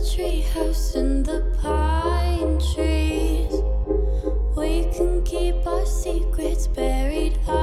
treehouse in the pine trees. We can keep our secrets buried. High.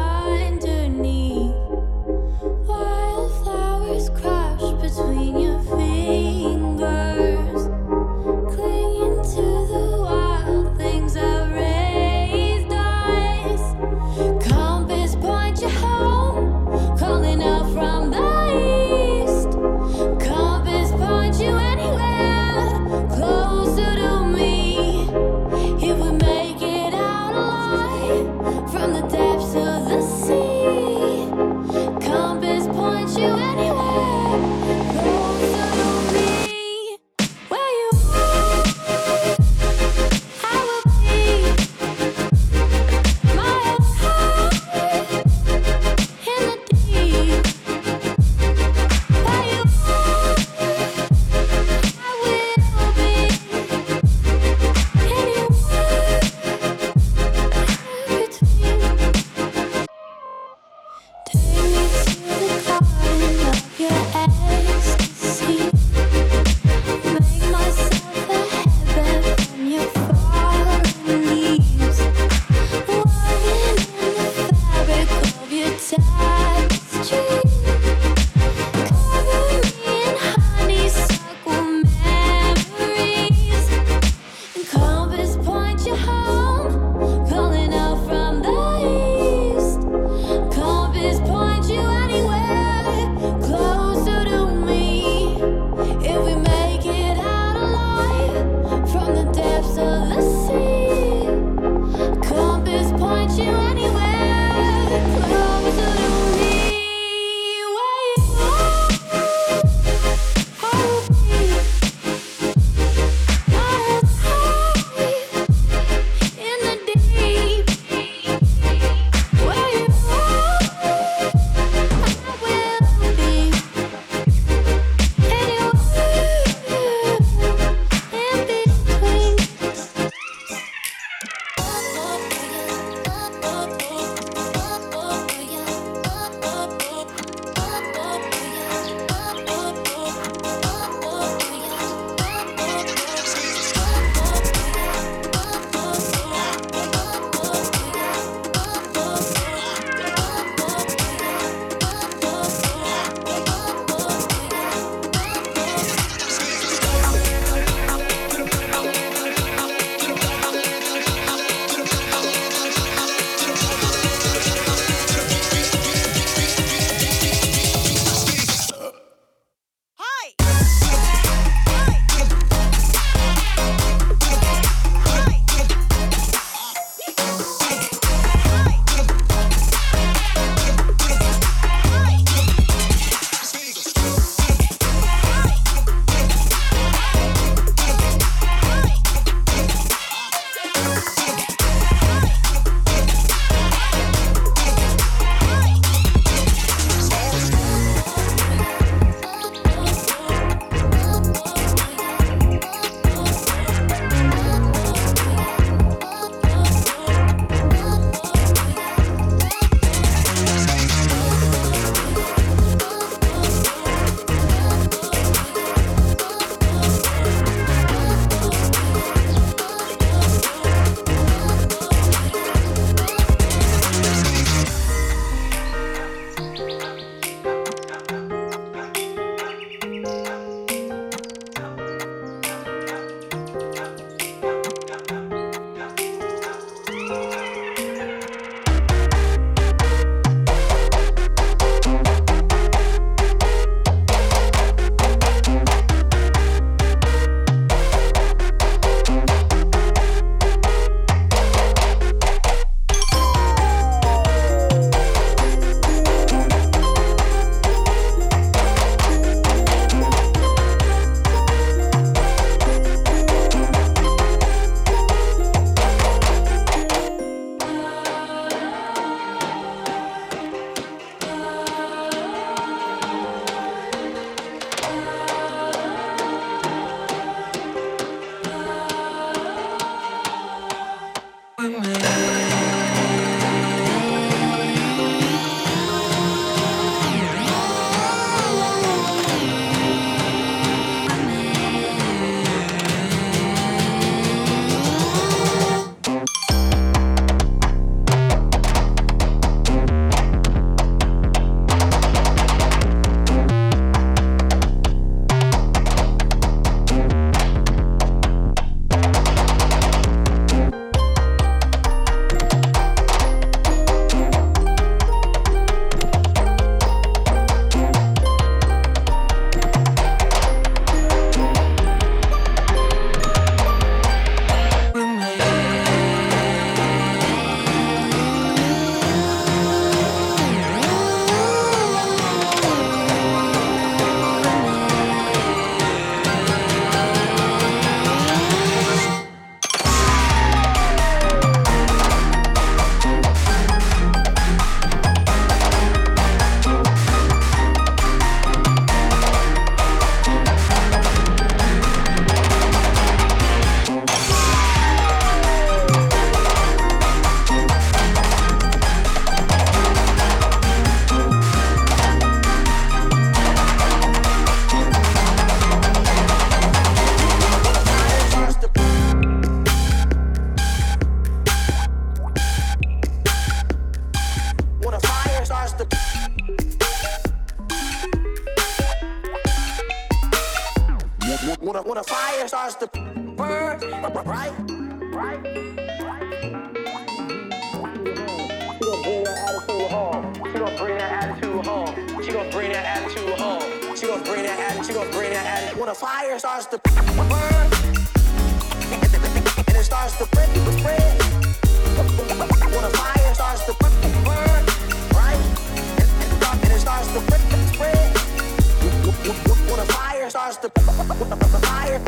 starts to fire,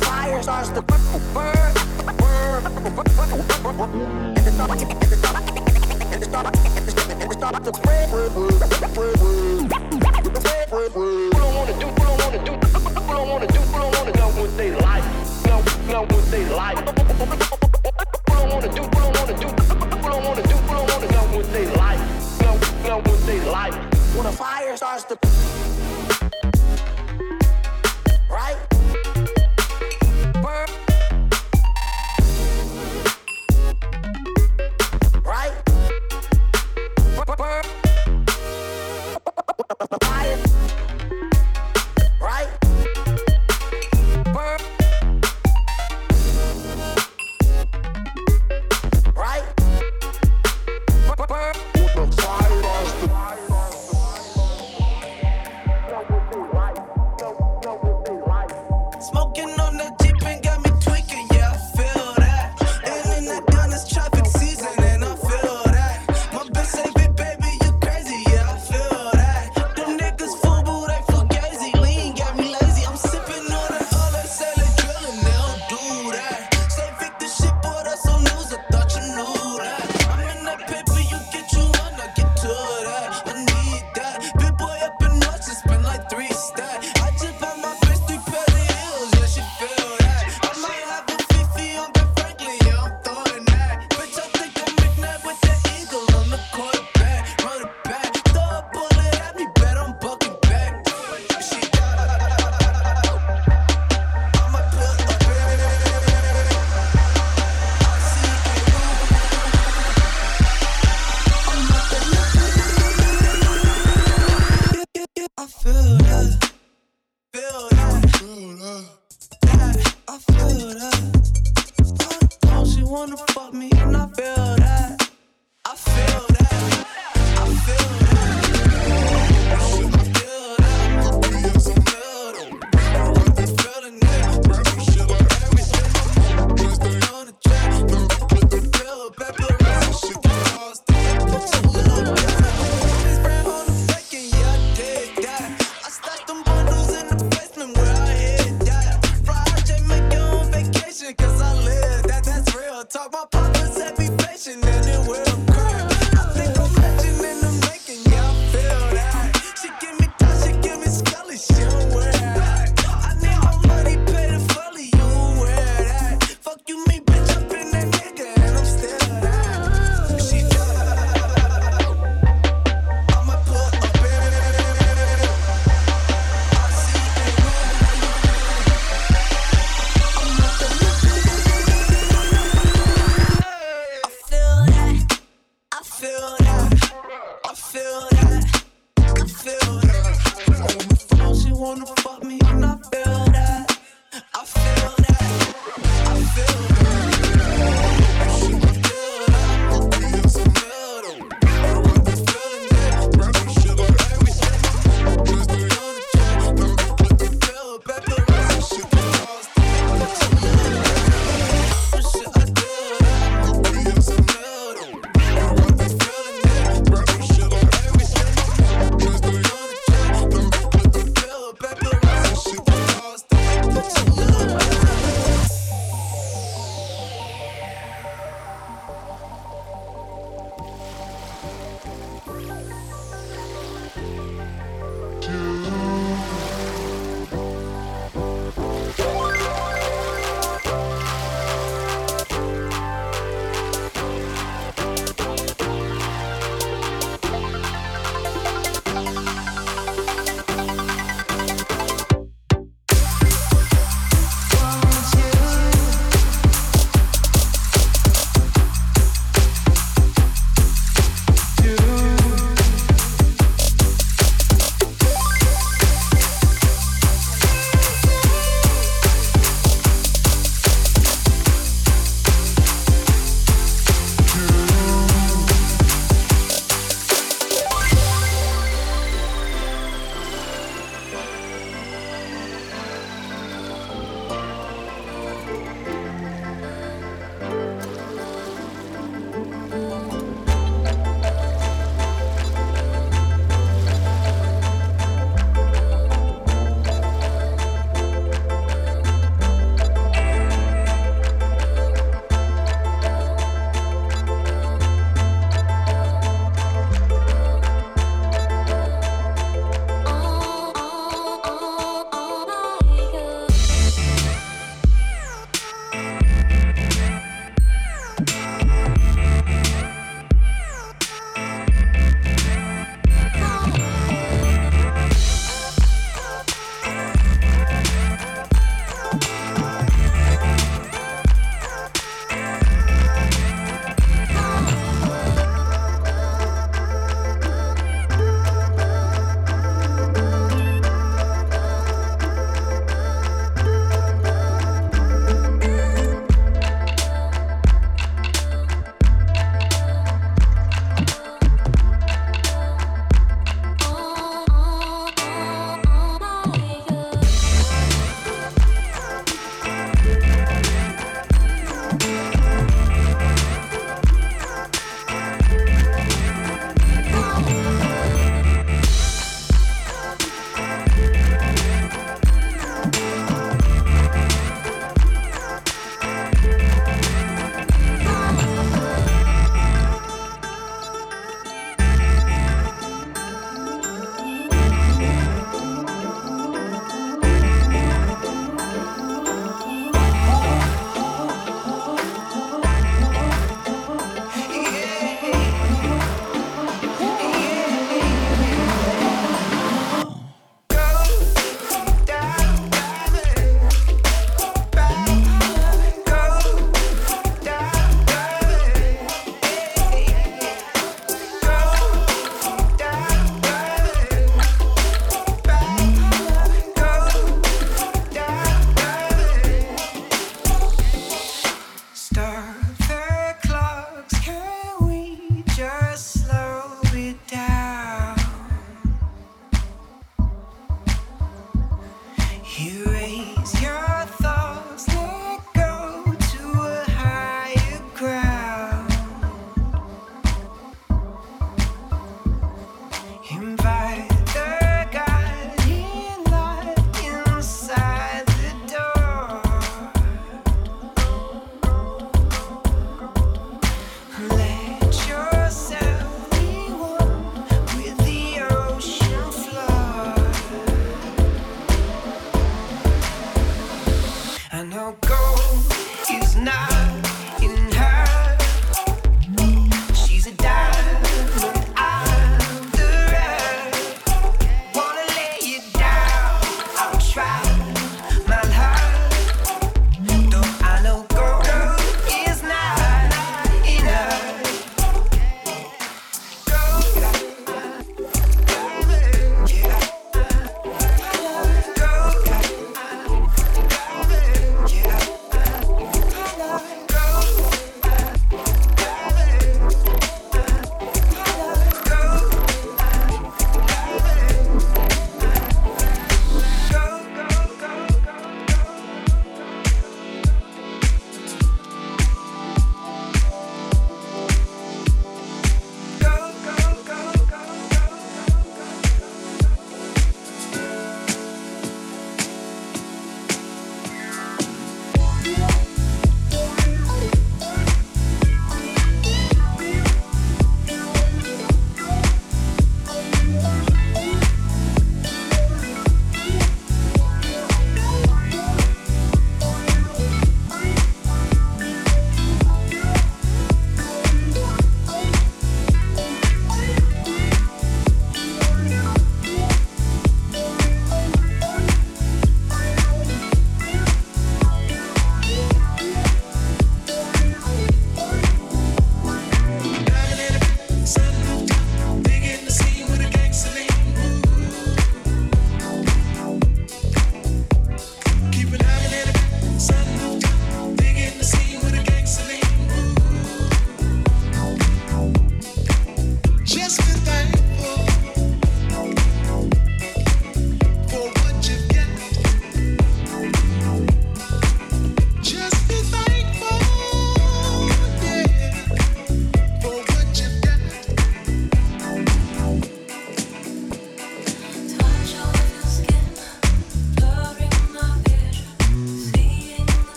fire starts to burn, burn, and it starts to spread.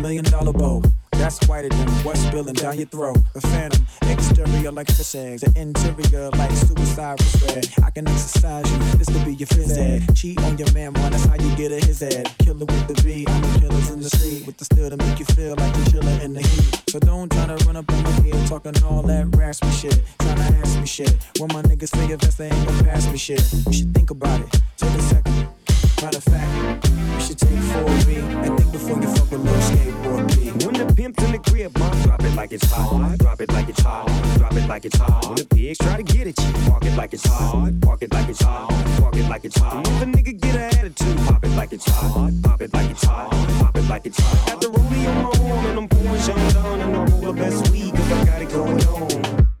Million dollar bow. That's whiter than what's spilling down your throat. A phantom, exterior like fish eggs, the interior like suicide red. I can exercise you, this could be your phys ed. Cheat on your man, man, that's how you get a his head. Killer with the B, I'm the killers in the street with the steel to make you feel like you're chilling in the heat. So don't try to run up on my head talking all that raspy shit. Trying to ask me shit. When my niggas say if that's they ain't gonna pass me shit. You should think about it. Take a second. Matter of fact, you should take 4B and think before you fuck a little skateboard B. When the pimp's in the crib, mom, drop it like it's hot. Drop it like it's hot. Drop it like it's hot. When the pigs try to get at you, park it like it's hot. Park it like it's hot. Park it like it's hot. If a nigga get an attitude, pop it like it's hot. Pop it like it's hot. Pop it like it's hot. Got the rollie on my arm and I'm pouring down and I roll the best weed cause I got it going on.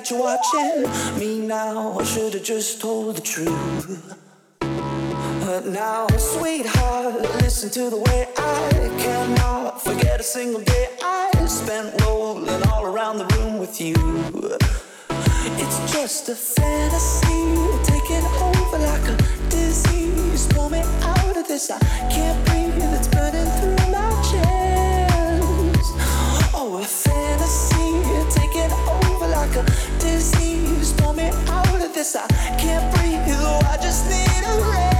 that you're watching me now. I should have just told the truth. But now, sweetheart, listen to the way I cannot forget a single day I spent rolling all around the room with you. It's just a fantasy taking over like a disease. Pull me out of this. I can't. this. I can't breathe you. I just need a rest.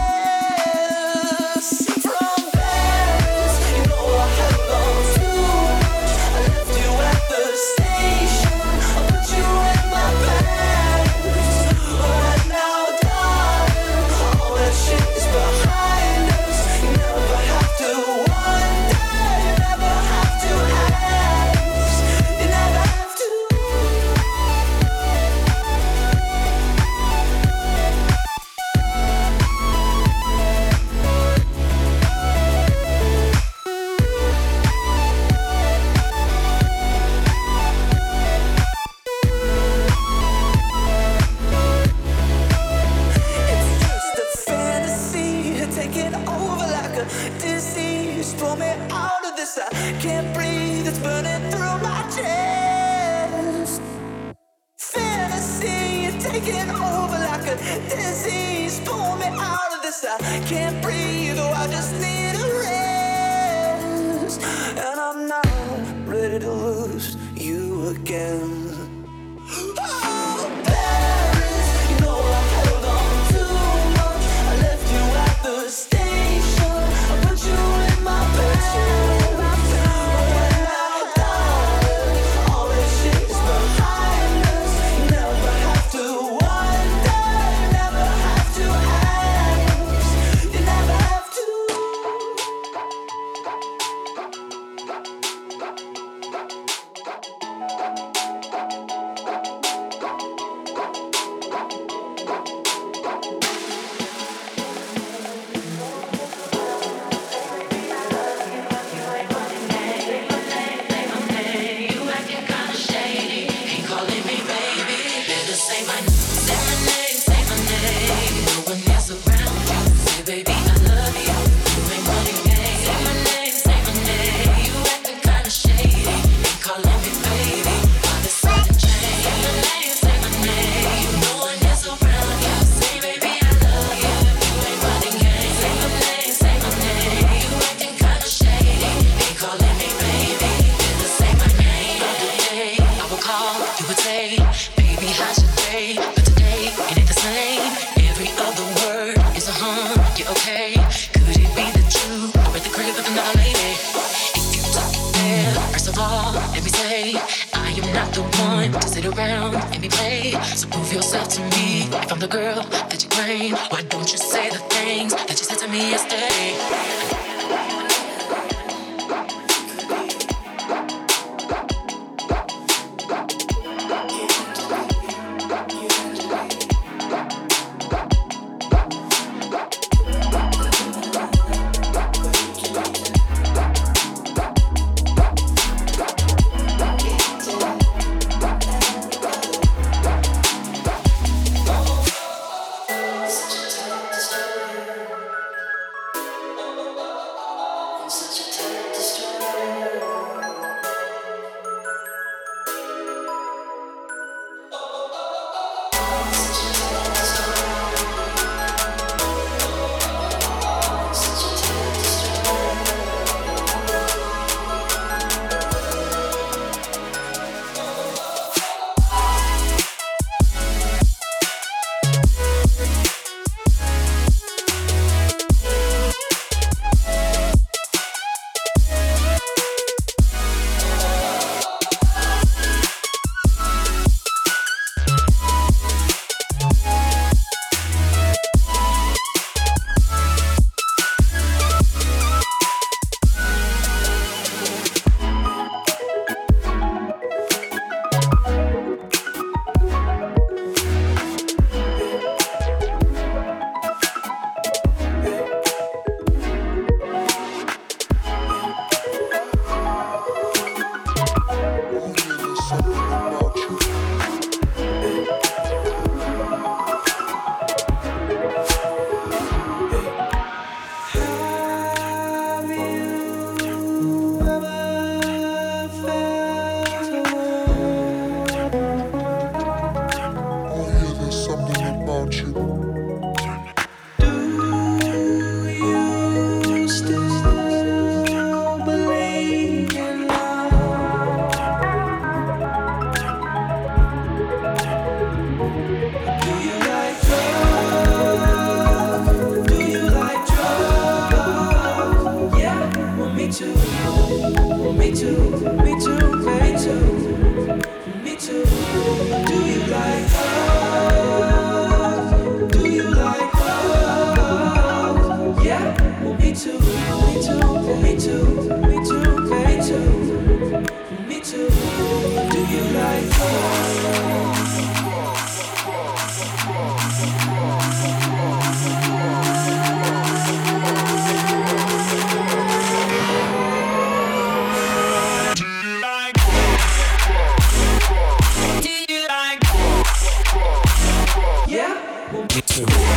to.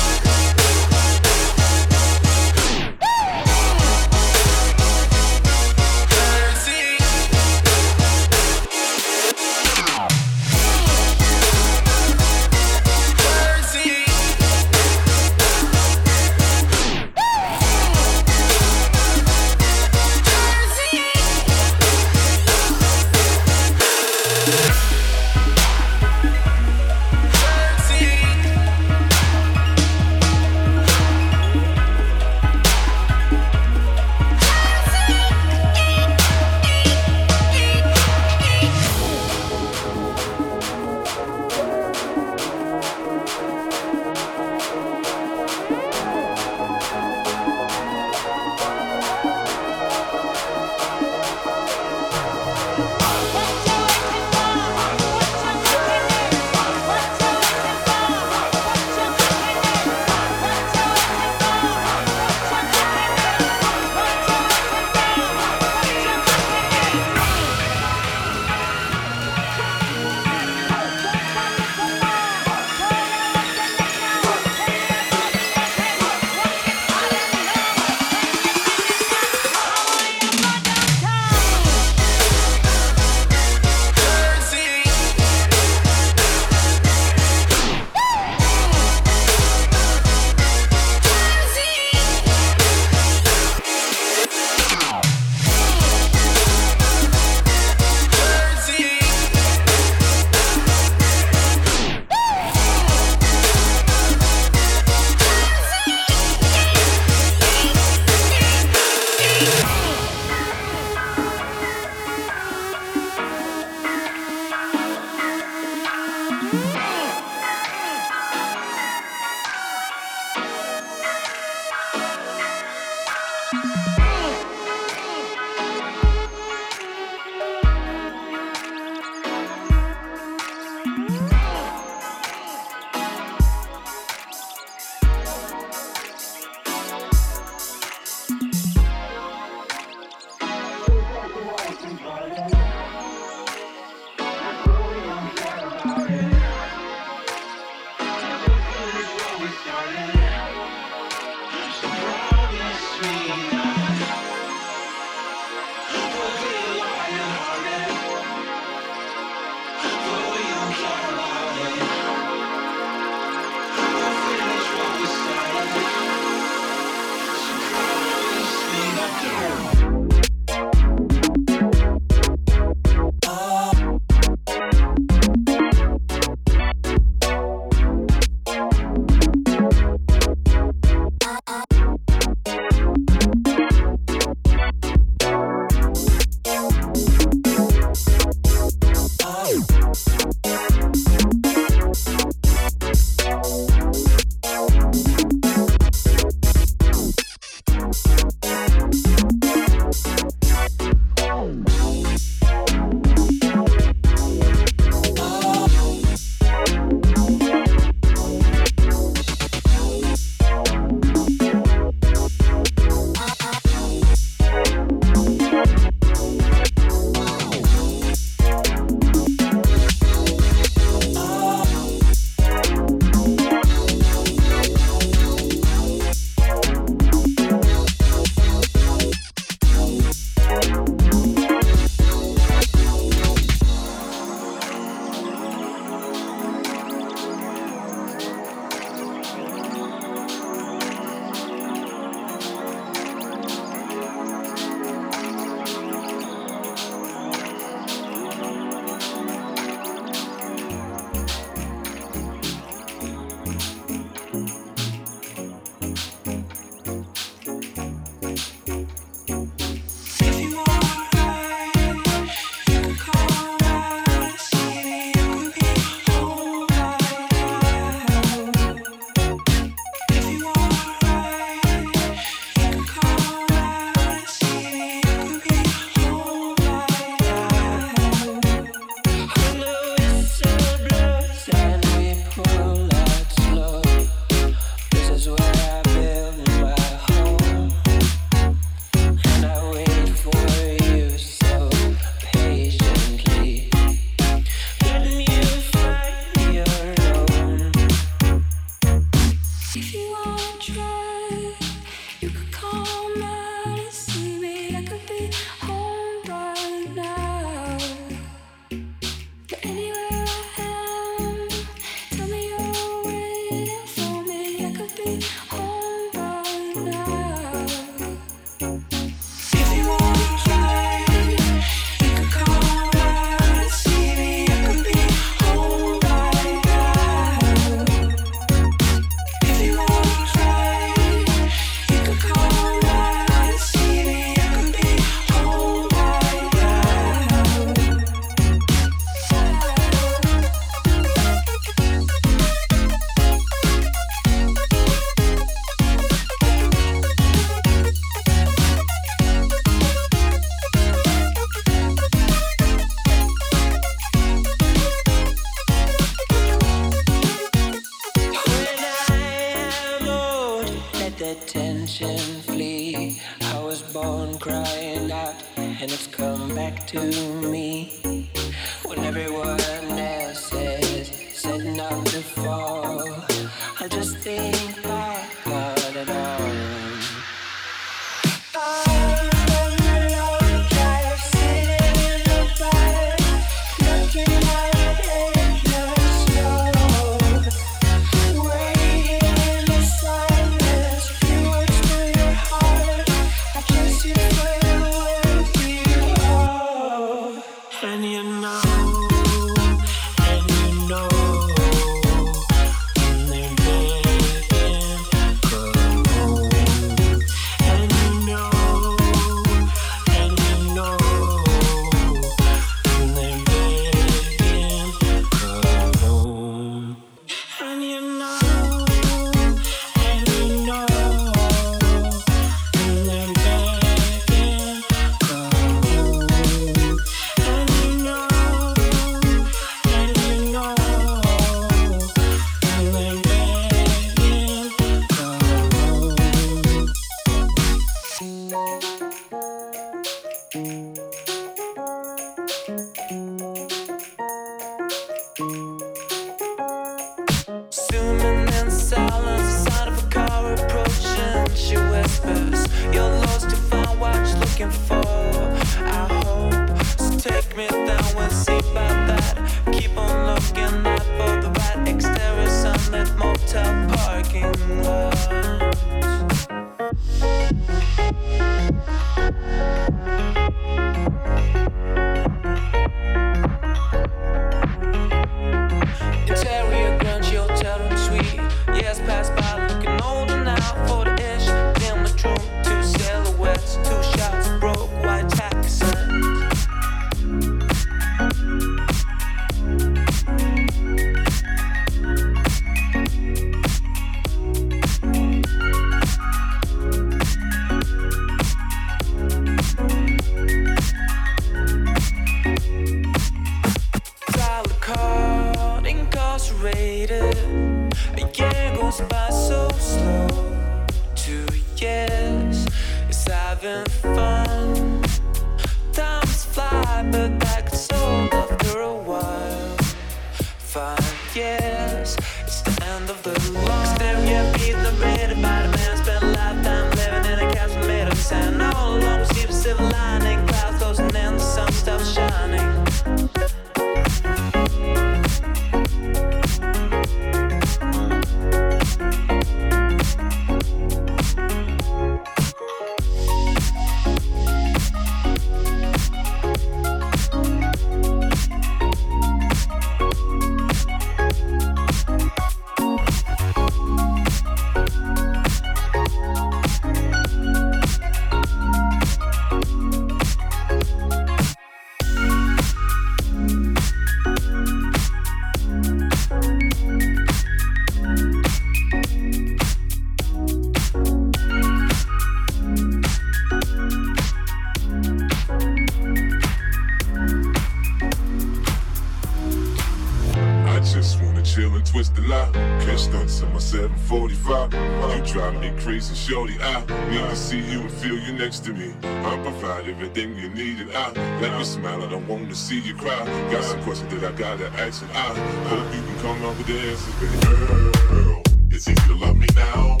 to me. I provide everything you need, and I let you smile. I don't want to see you cry. Got some questions that I gotta ask, and I hope you can come up with the answers, baby girl. It's easy to love me now.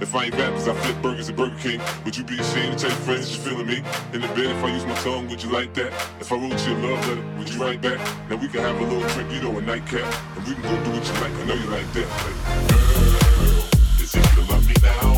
If I ain't rappers, I flip burgers at Burger King. Would you be ashamed to tell your friends you feeling me? In the bed, if I use my tongue, would you like that? If I wrote you a love letter, would you write back? Now we can have a little drink, you know, a nightcap. And we can go do what you like, I know you like that. Girl, is it you love me now?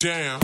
Damn.